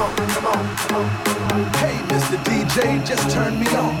Hey, Mr. DJ, just turn me on.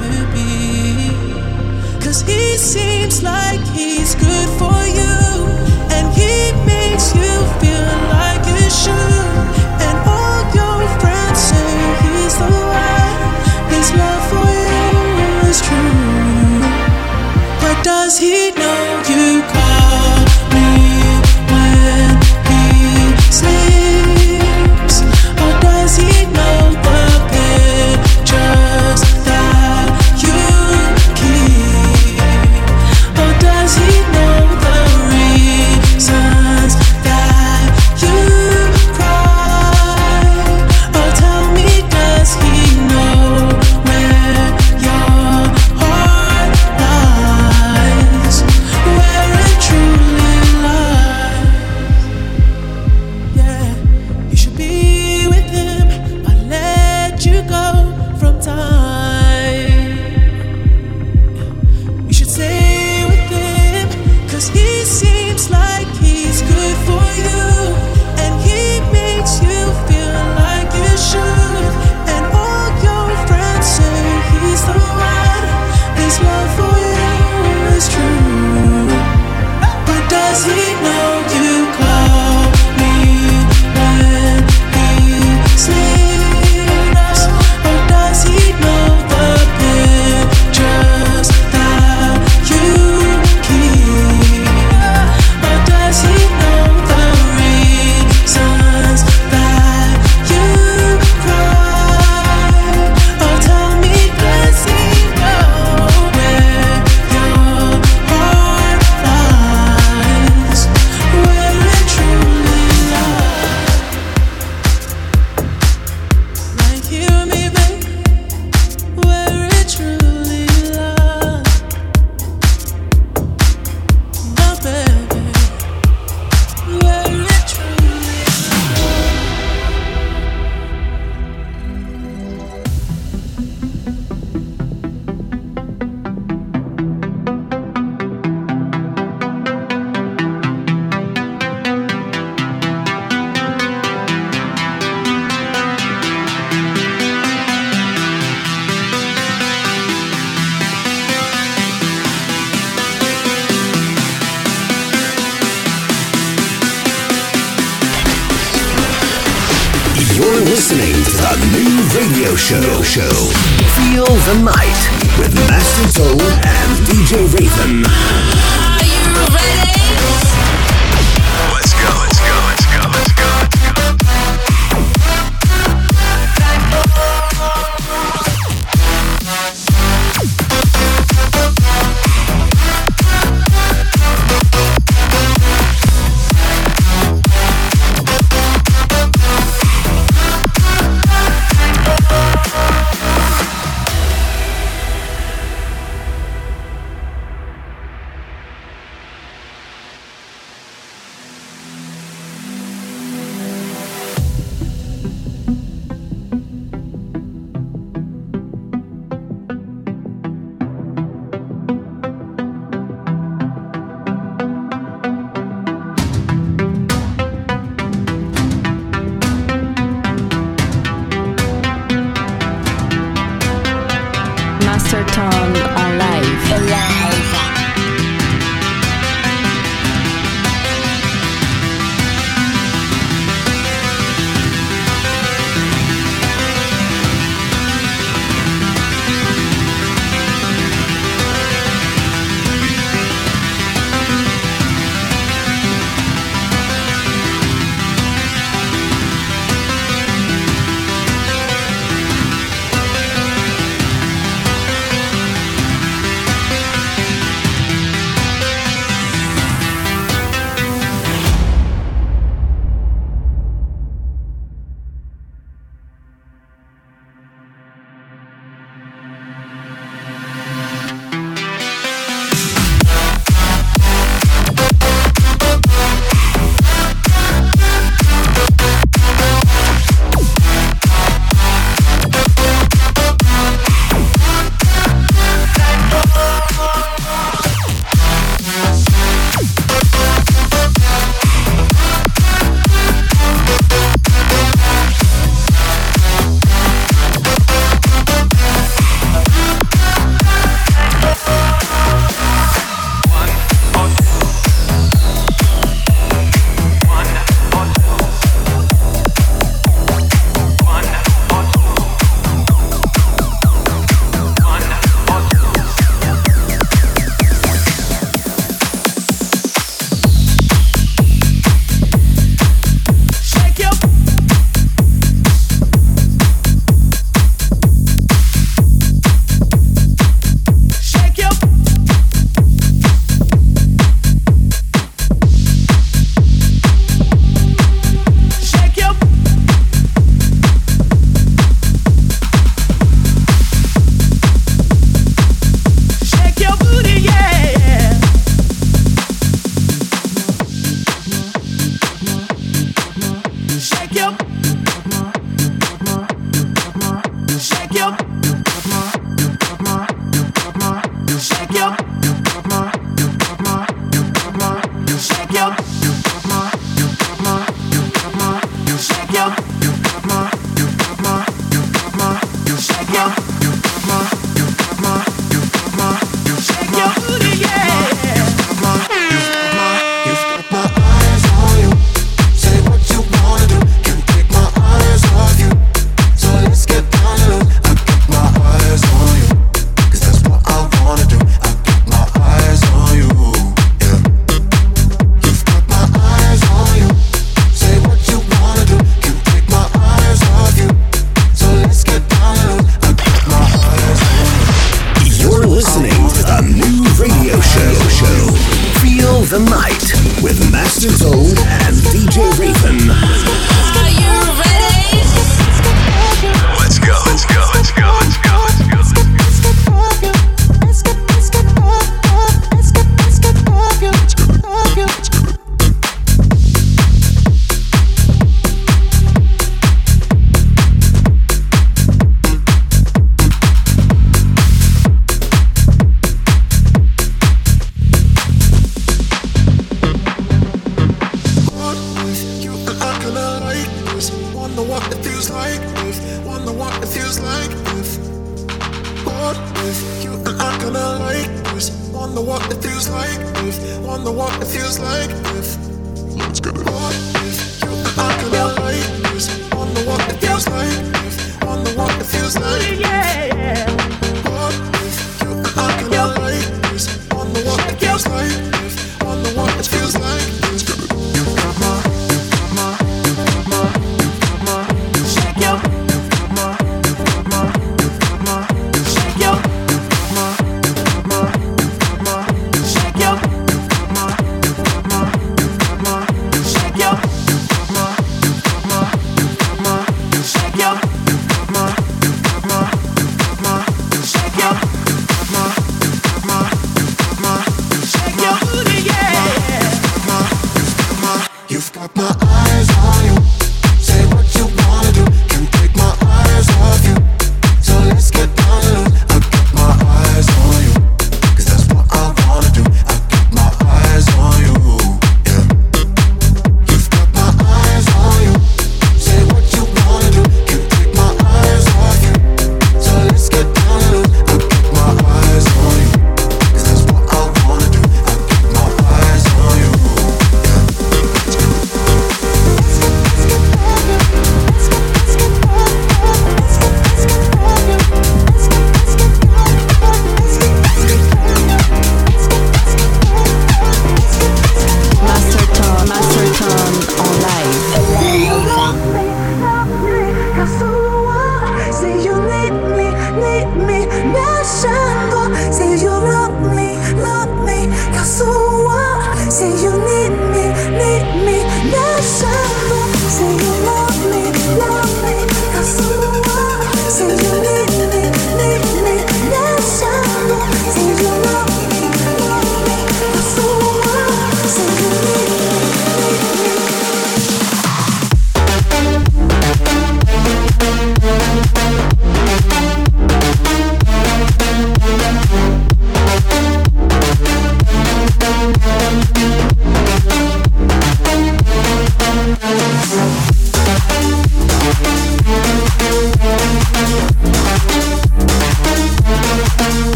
Cause he seems like he's good for you, and he makes you feel like a should.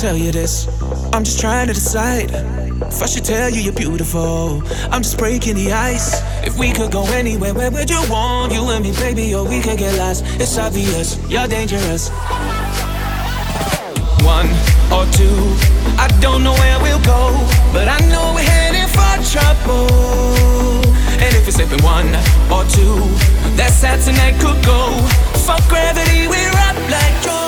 Tell you this. I'm just trying to decide. If I should tell you you're beautiful, I'm just breaking the ice. If we could go anywhere, where would you want? You and me, baby, or we could get lost. It's obvious, you're dangerous. One or two, I don't know where we'll go, but I know we're heading for trouble. And if we're slipping one or two, that Saturday could go. Fuck gravity, we're up like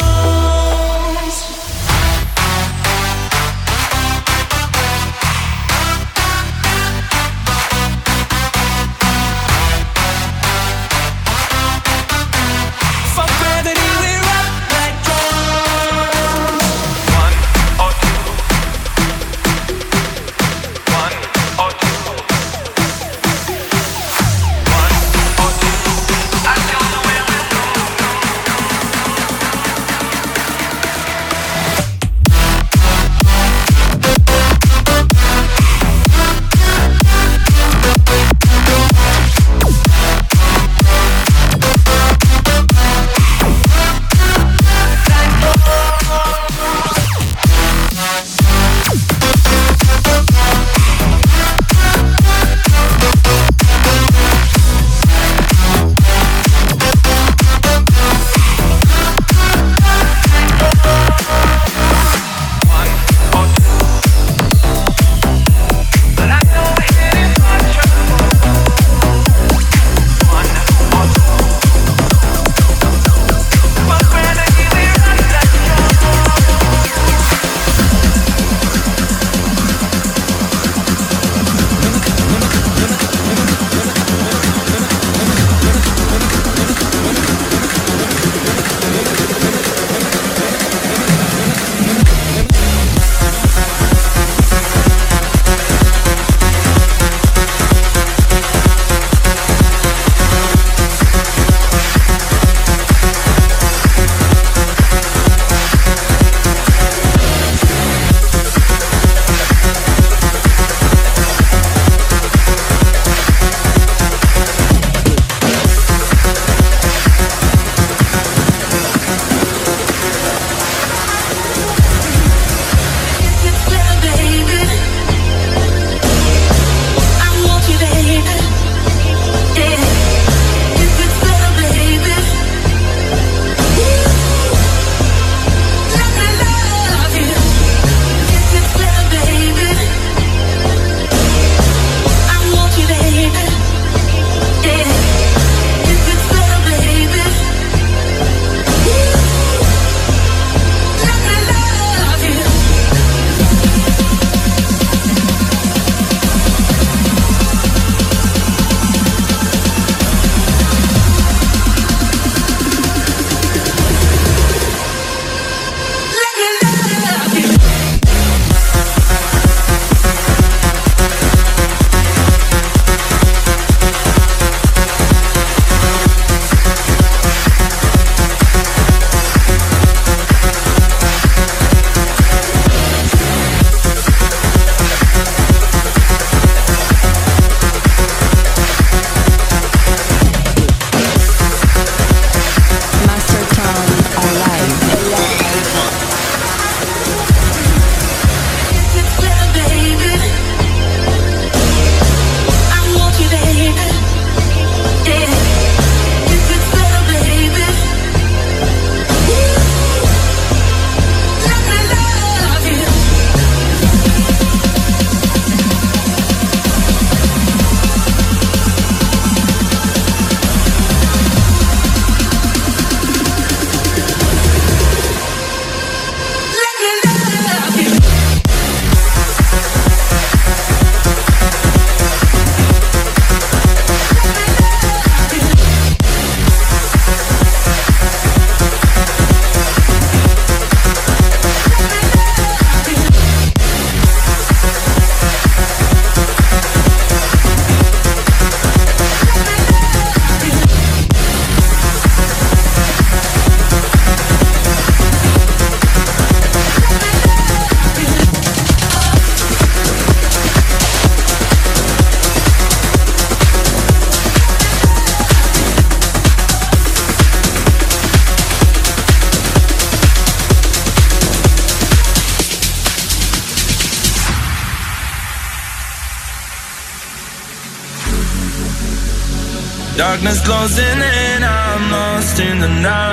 Darkness closing in, I'm lost in the night.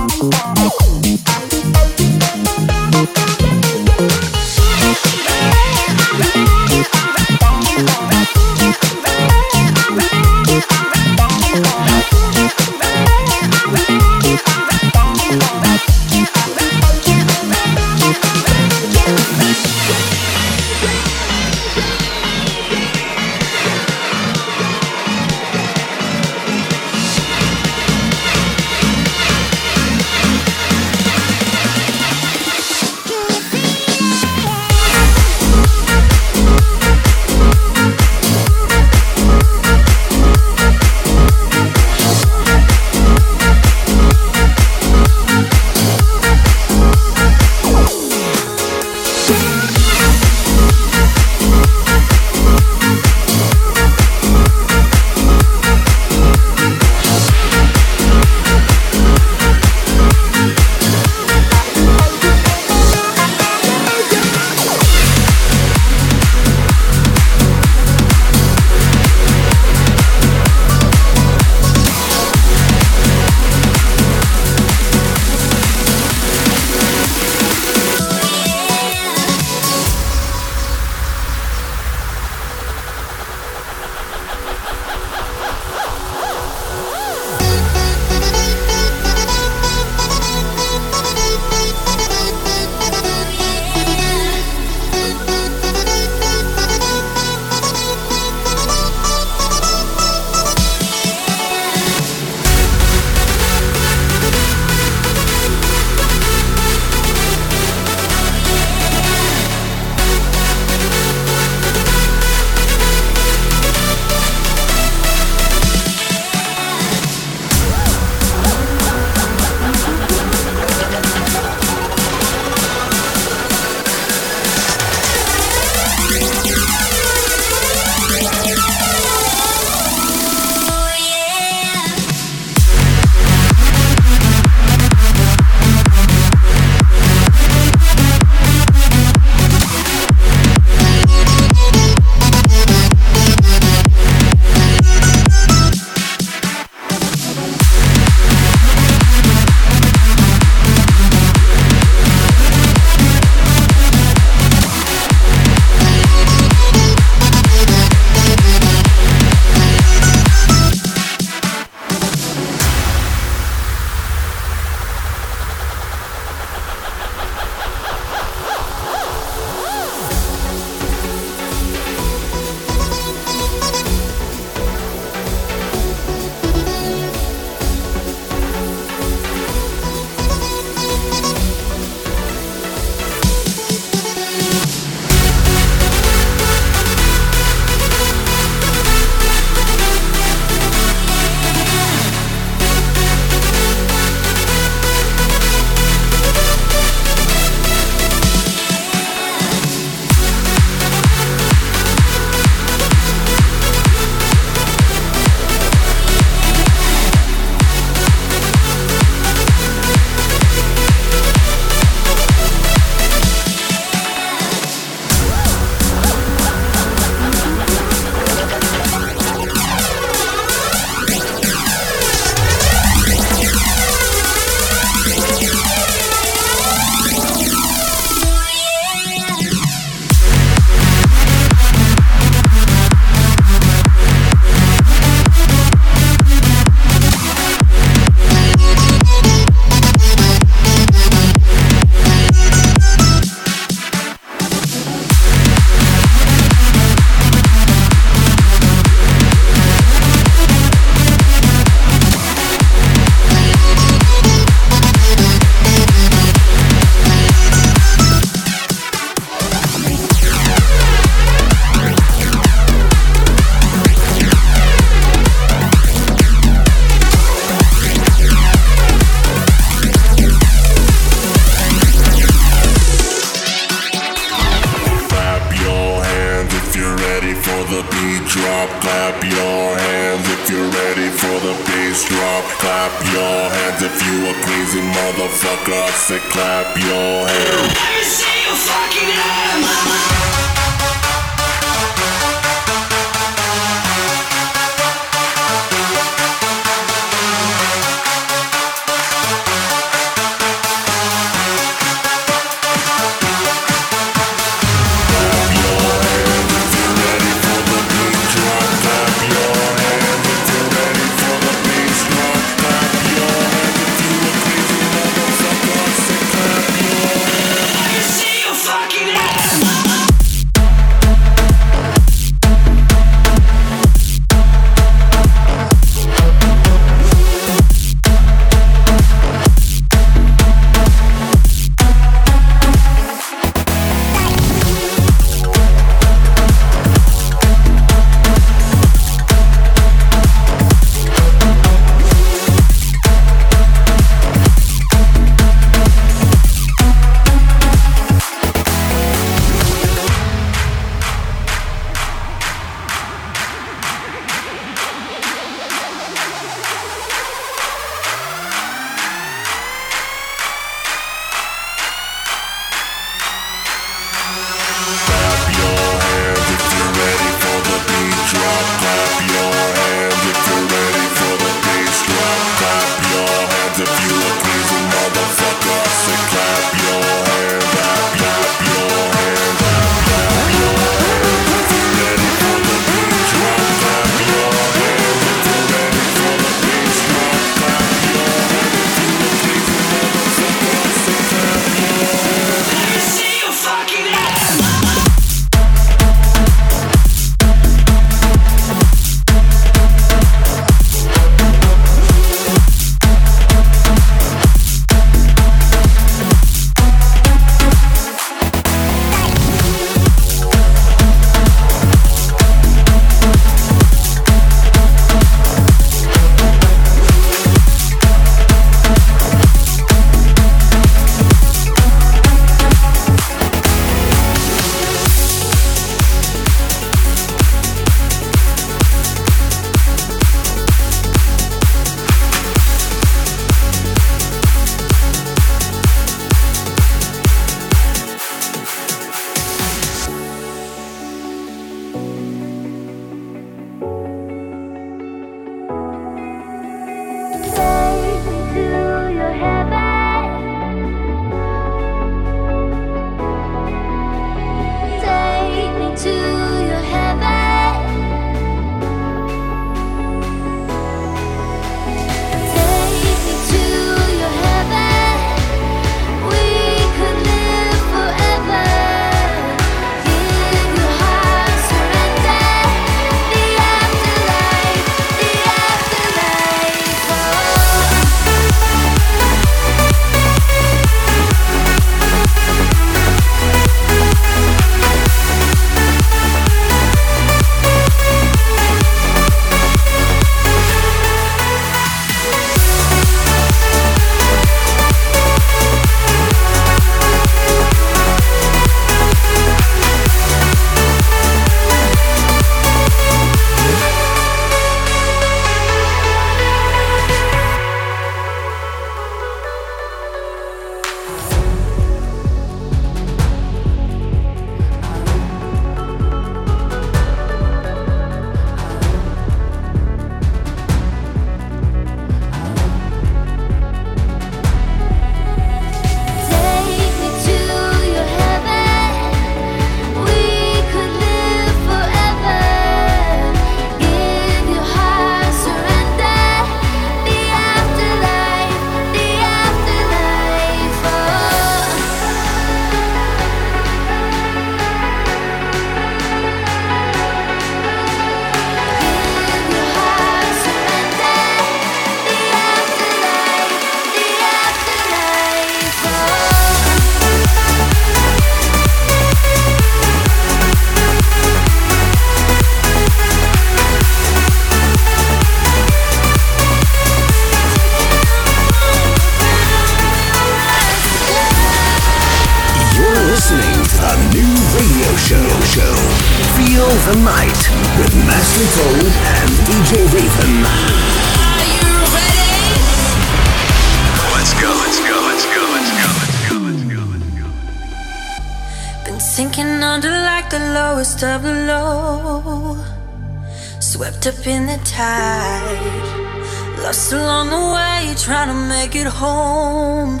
Lost on the way, trying to make it home.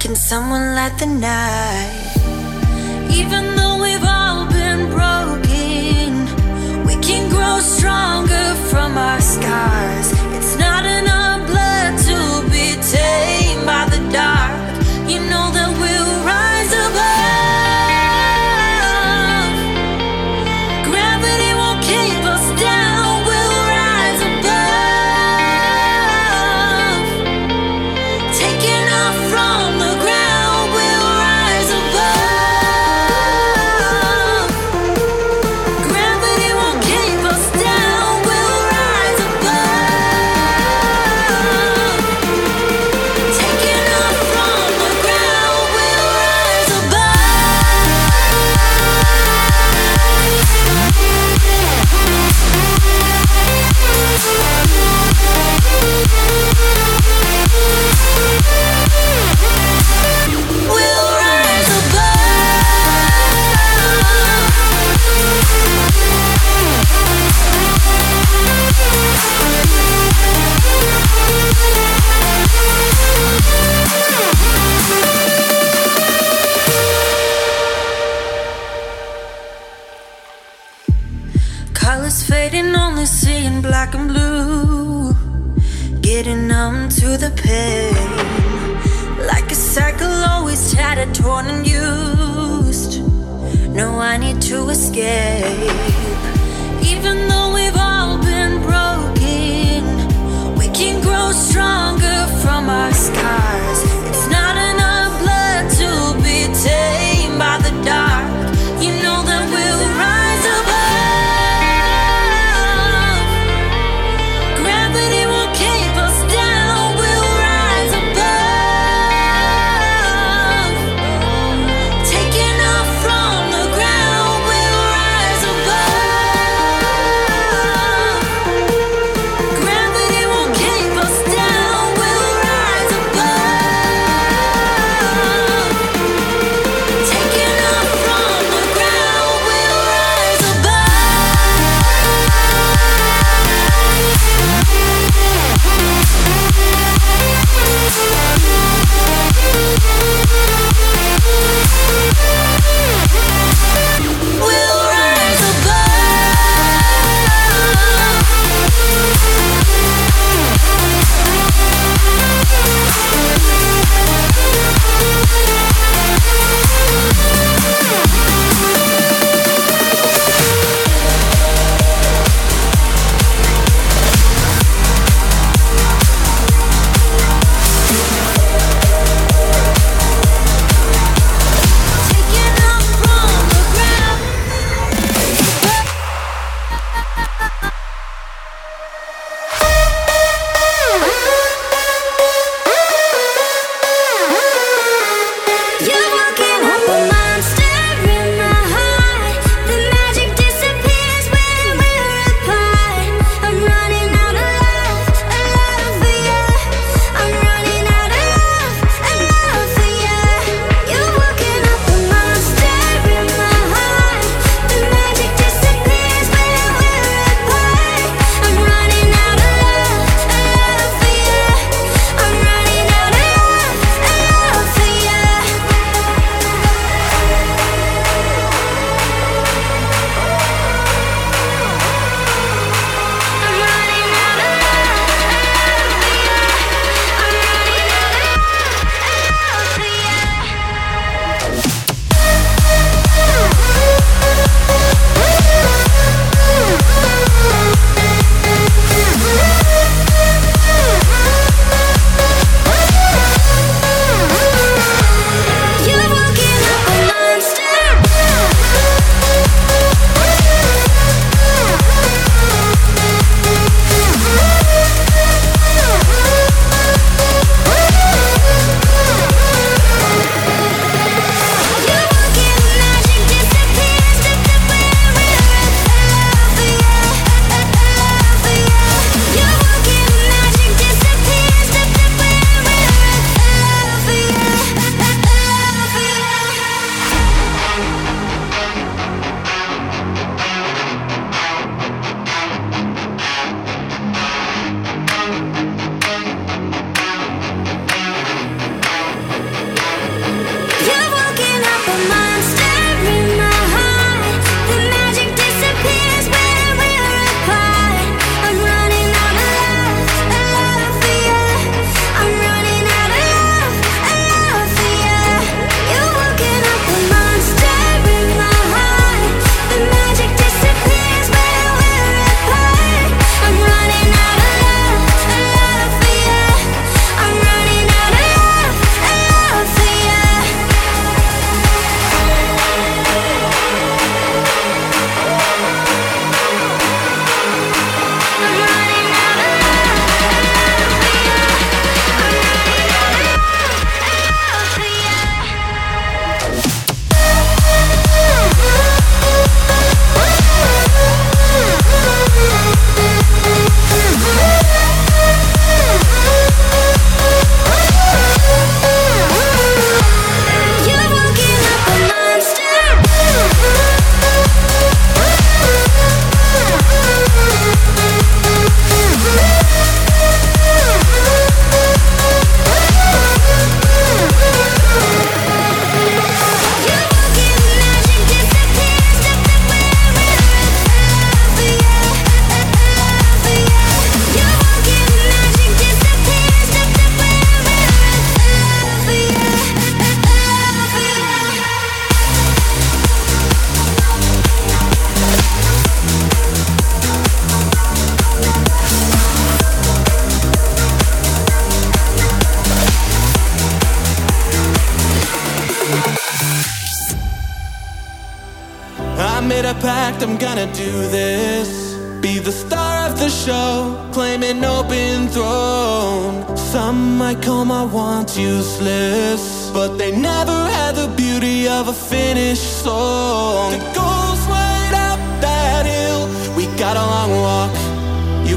Can someone light the night? Even though we've all been broken, we can grow stronger from our scars. to escape.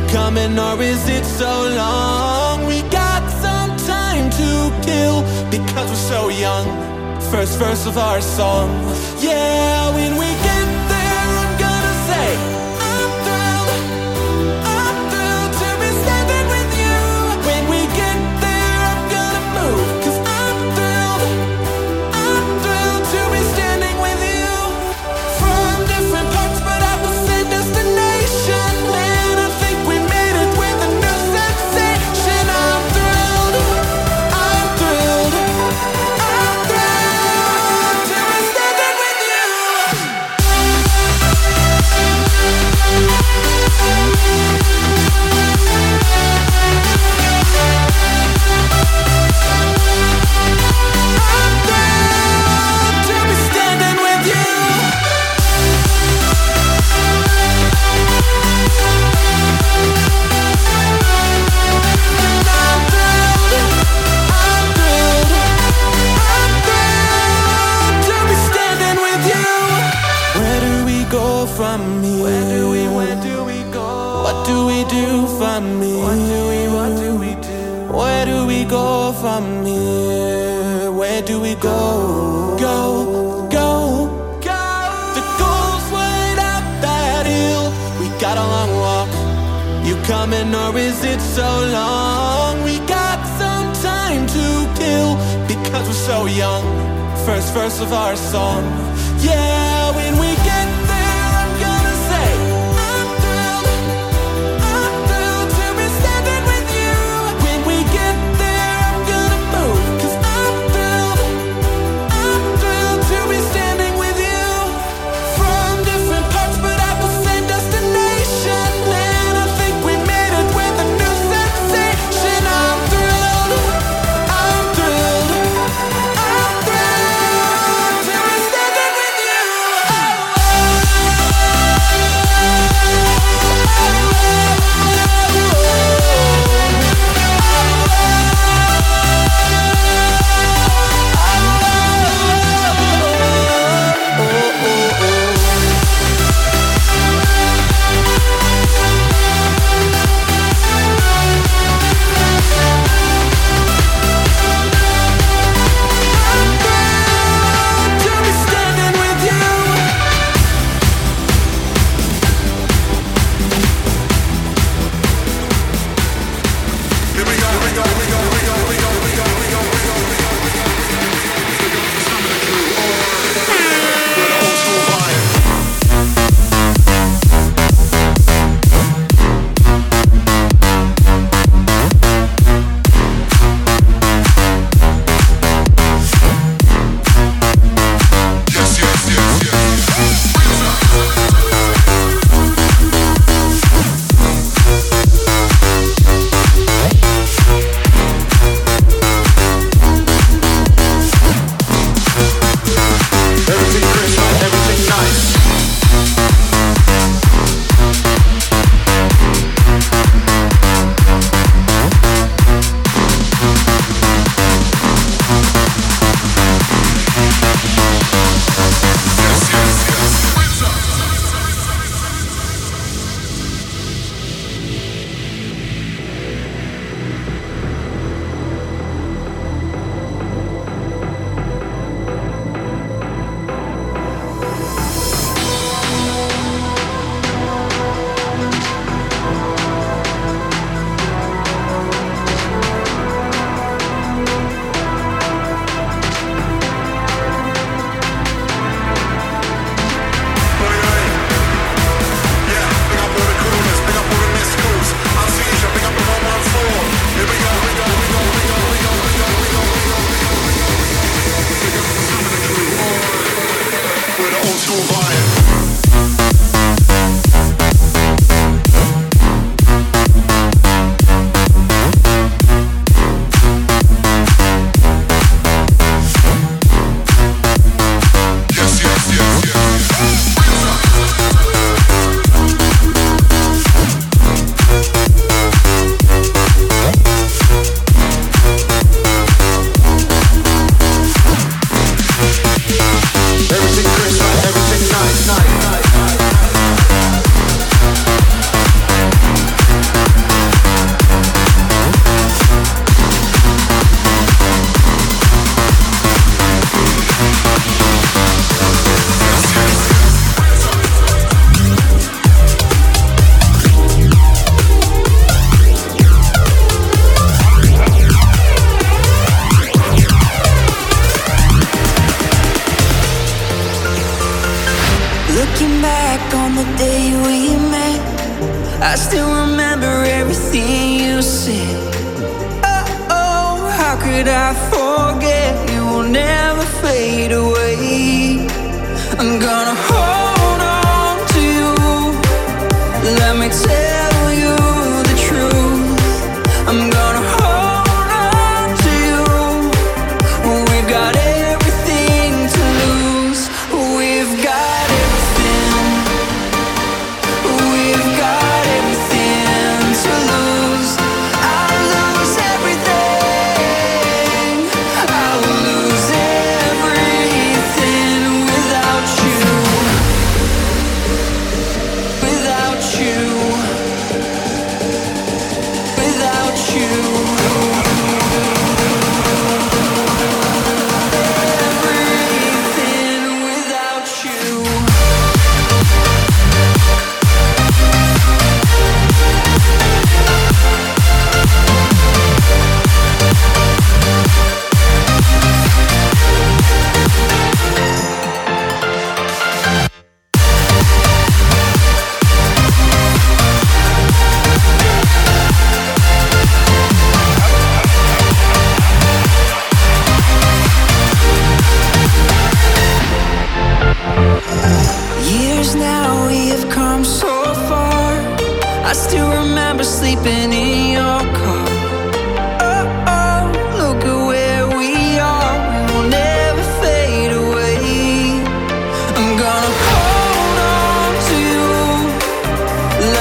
coming or is it so long? We got some time to kill because we're so young. First verse of our song. Yeah, when we get verse of our song. Yeah.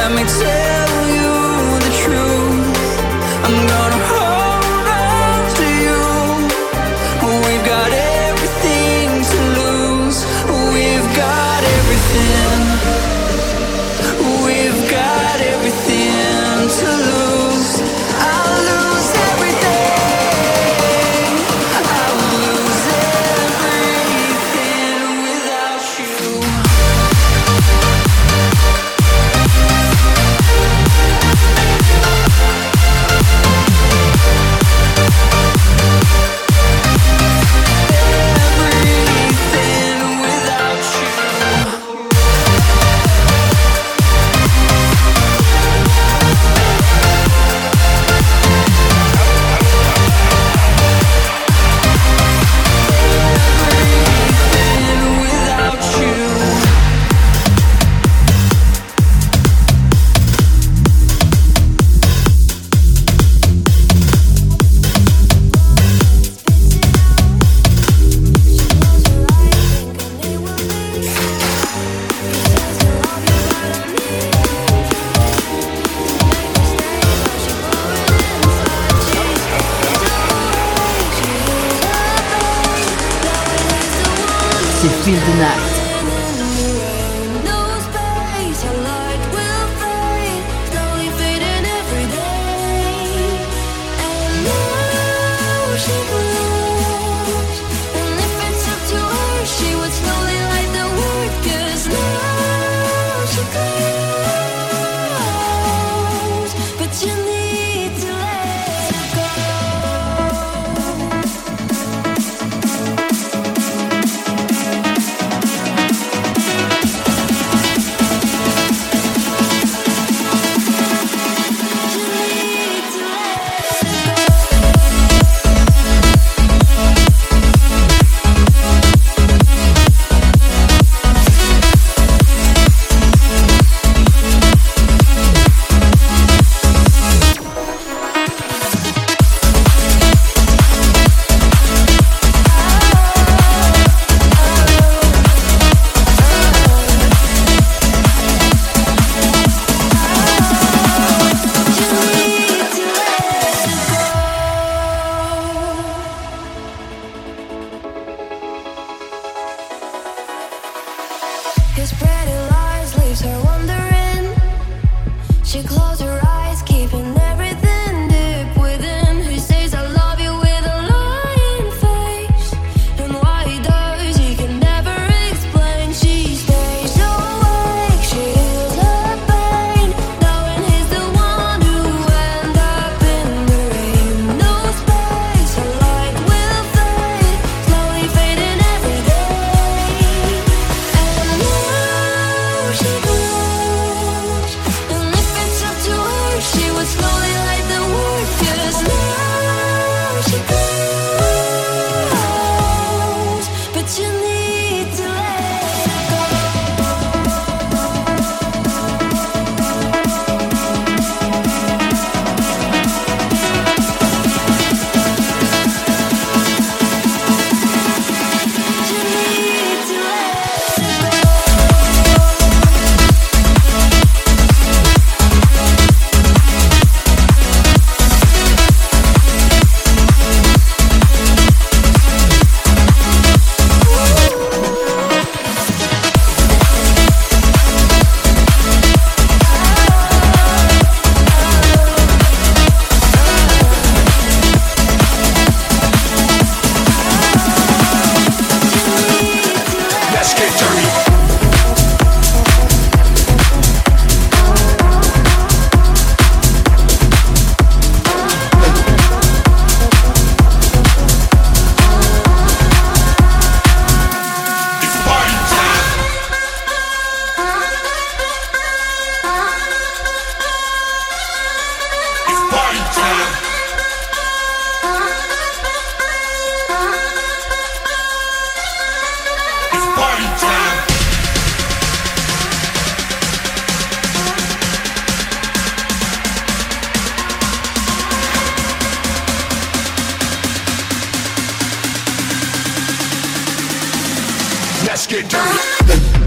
let me tell Let's get dirty.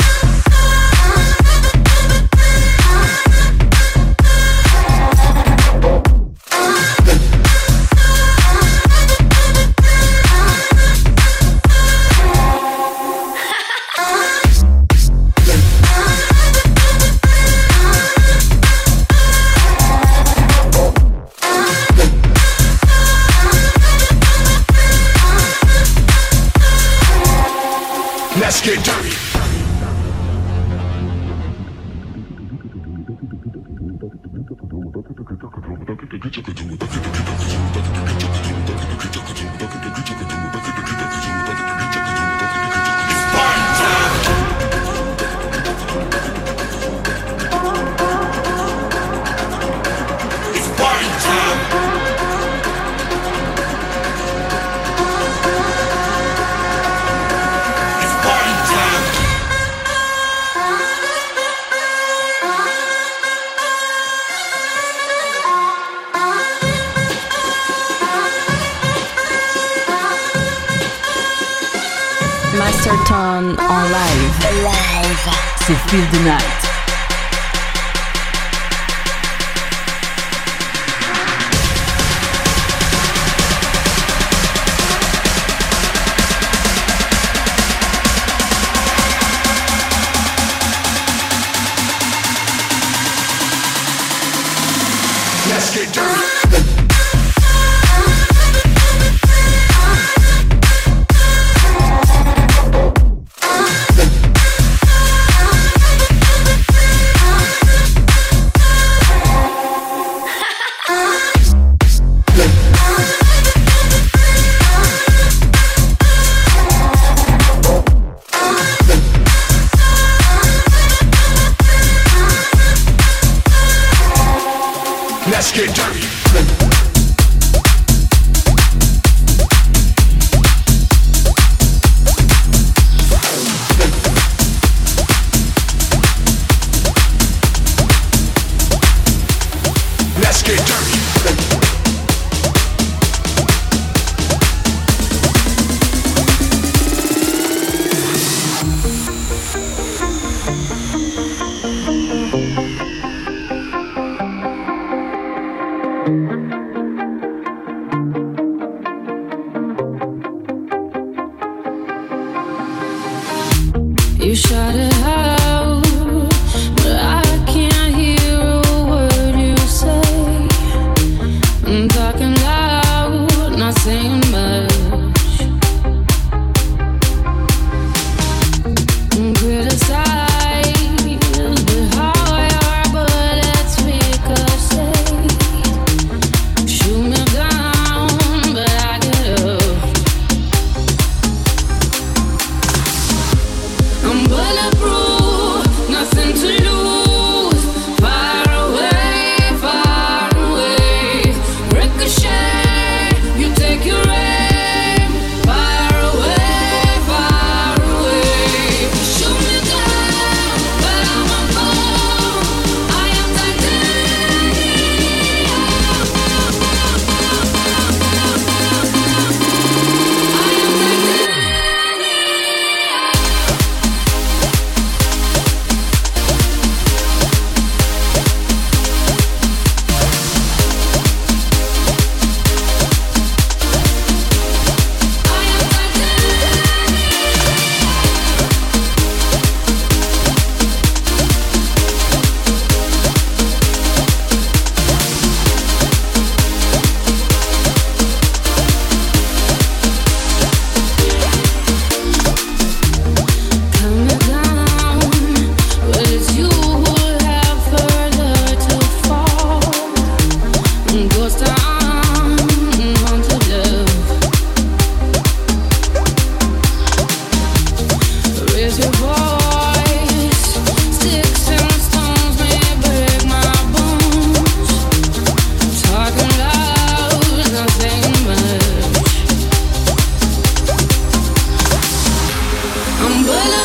Get dirty.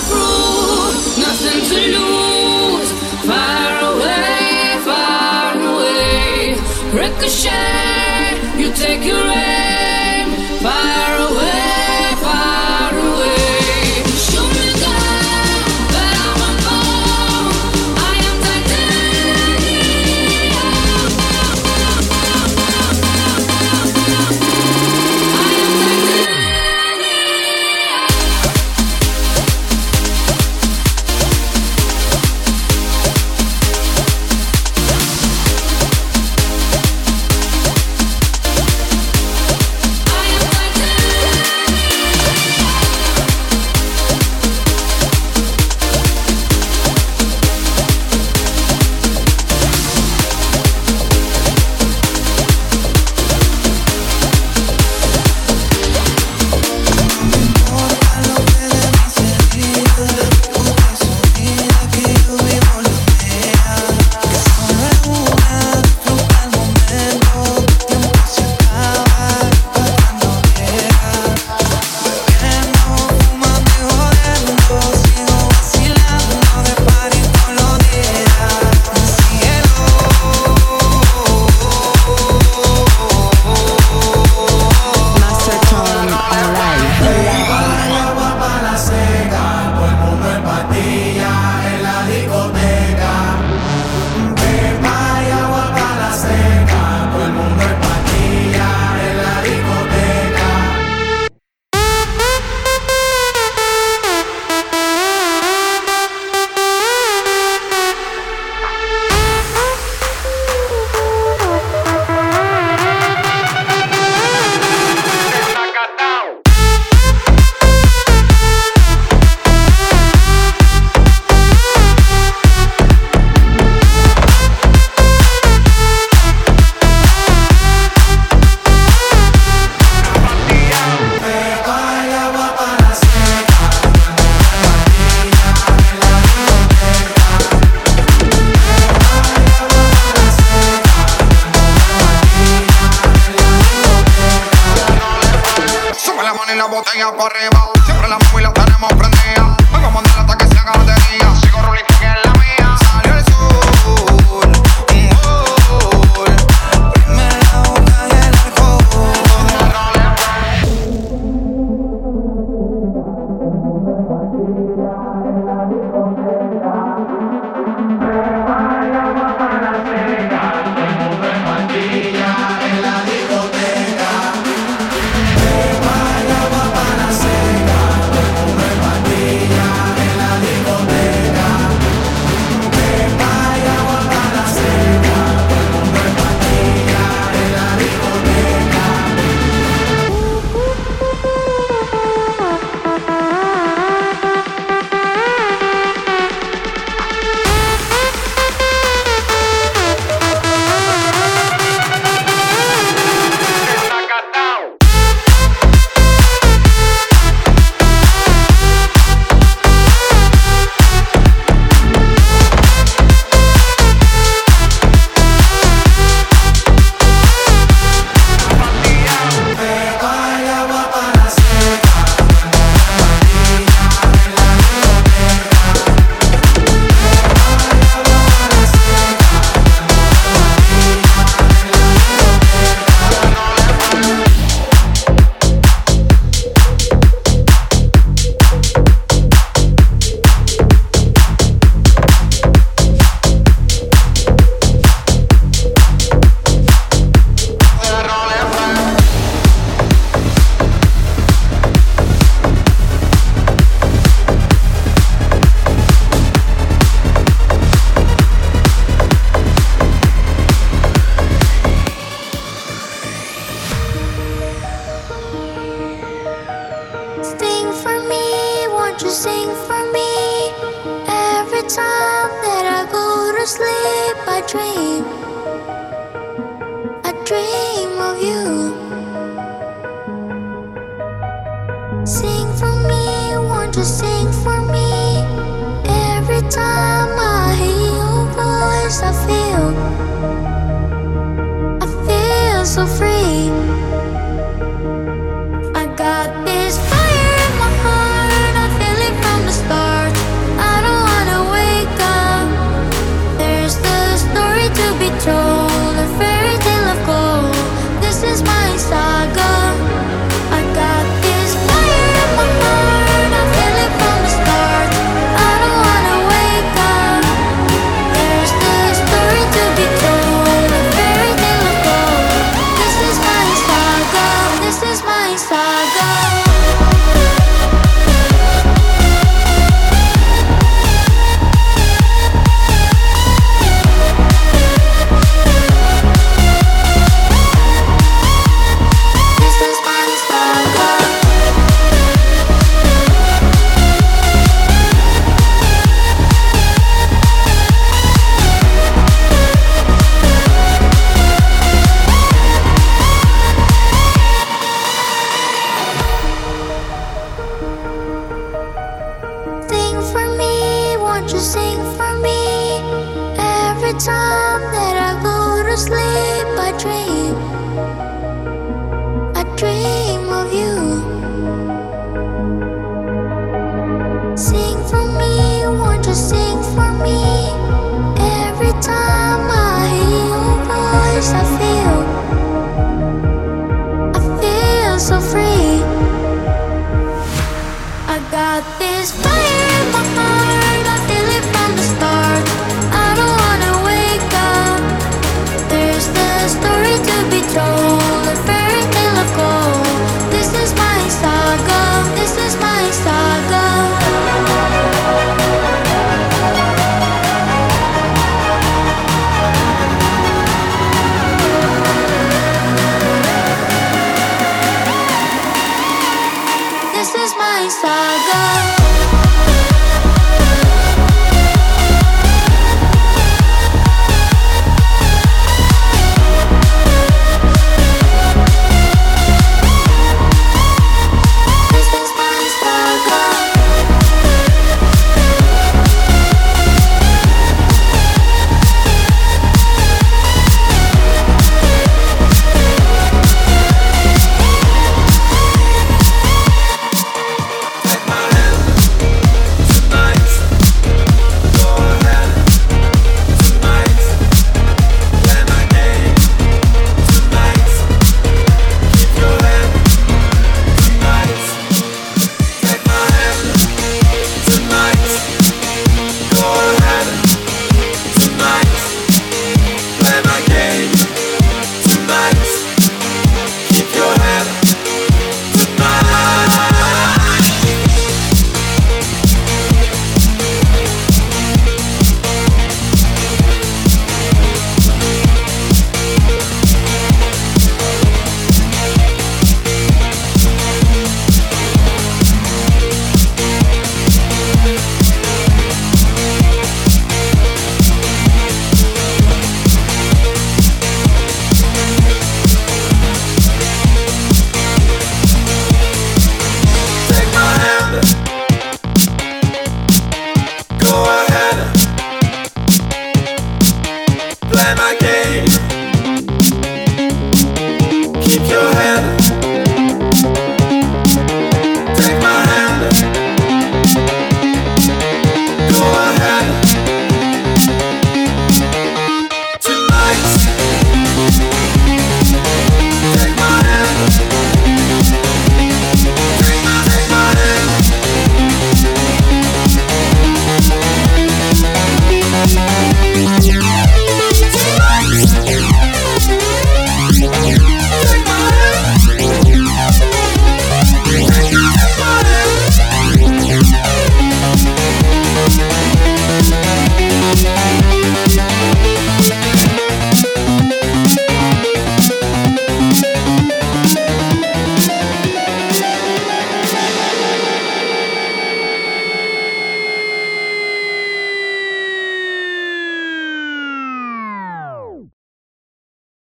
the. Sing for me, won't you sing for me? So free.